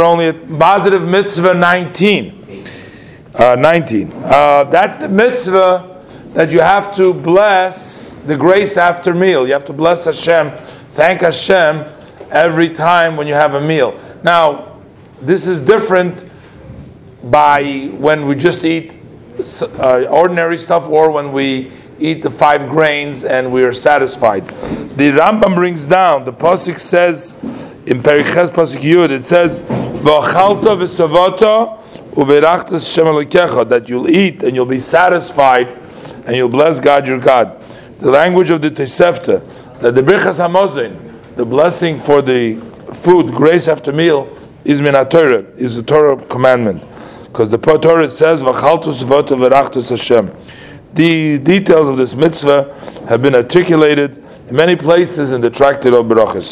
only positive mitzvah 19. Uh, 19. Uh, that's the mitzvah that you have to bless the grace after meal. You have to bless Hashem, thank Hashem every time when you have a meal. Now, this is different by when we just eat uh, ordinary stuff or when we eat the five grains and we are satisfied. The Rambam brings down, the Pasuk says in Periches Pasuk Yud, it says, V'achalta v'savata uverachtas Shem that you'll eat and you'll be satisfied and you'll bless God your God. The language of the Tosefta, that the Birchas Hamazon, the blessing for the food, grace after meal, is min Torah, is a Torah commandment. Because the Torah says, V'achaltus v'ota v'rachtus Hashem. The details of this mitzvah have been articulated in many places in the Tractate of Berachos.